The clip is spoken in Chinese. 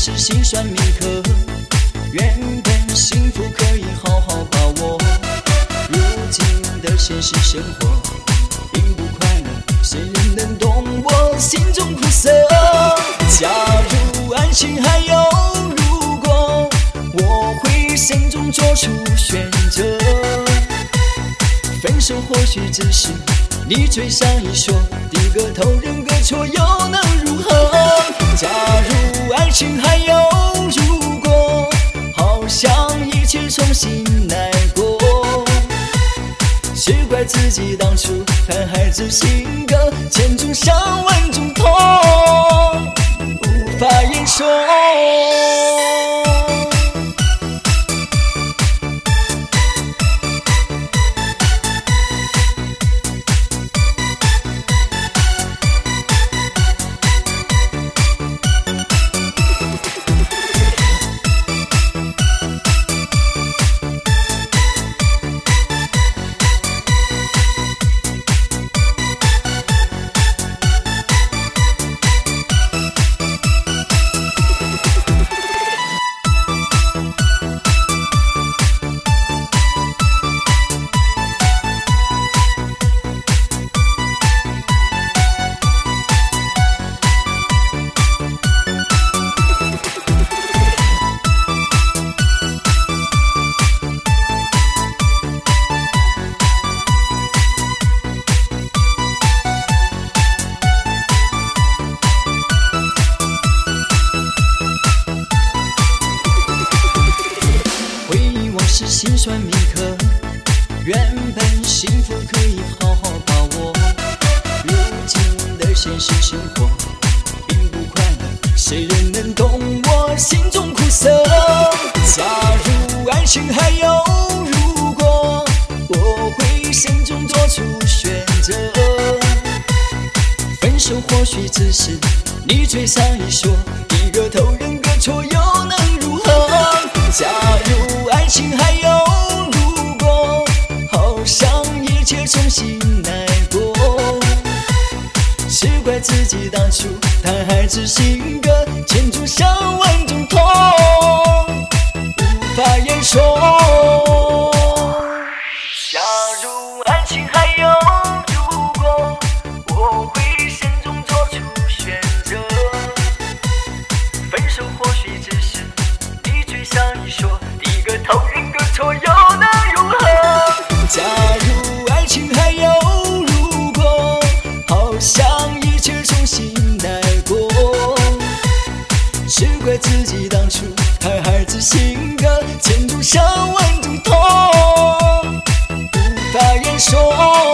是心酸铭刻，原本幸福可以好好把握。如今的现实生活并不快乐，谁人能懂我心中苦涩？假如爱情还有如果，我会慎重做出选择。分手或许只是你嘴上一说，低个头认个错又能如何？假如情还有如果，好想一切重新来过。只怪自己当初太孩子性格，千种伤万种痛，无法言说。是心酸铭刻，原本幸福可以好好把握。如今的现实生活并不快乐，谁人能懂我心中苦涩？假如爱情还有如果，我会慎重做出选择。分手或许只是你嘴上一说，低个头认个错又怪自己当初太孩子性格，千种伤万种痛，无法言说。假如爱情还有如果，我会慎重做出选择。分手或许只是你嘴上一说，一个头认个错又能如何？假如爱情还有如果，好想自己当初太孩子性格，千种伤万种痛，无法言说。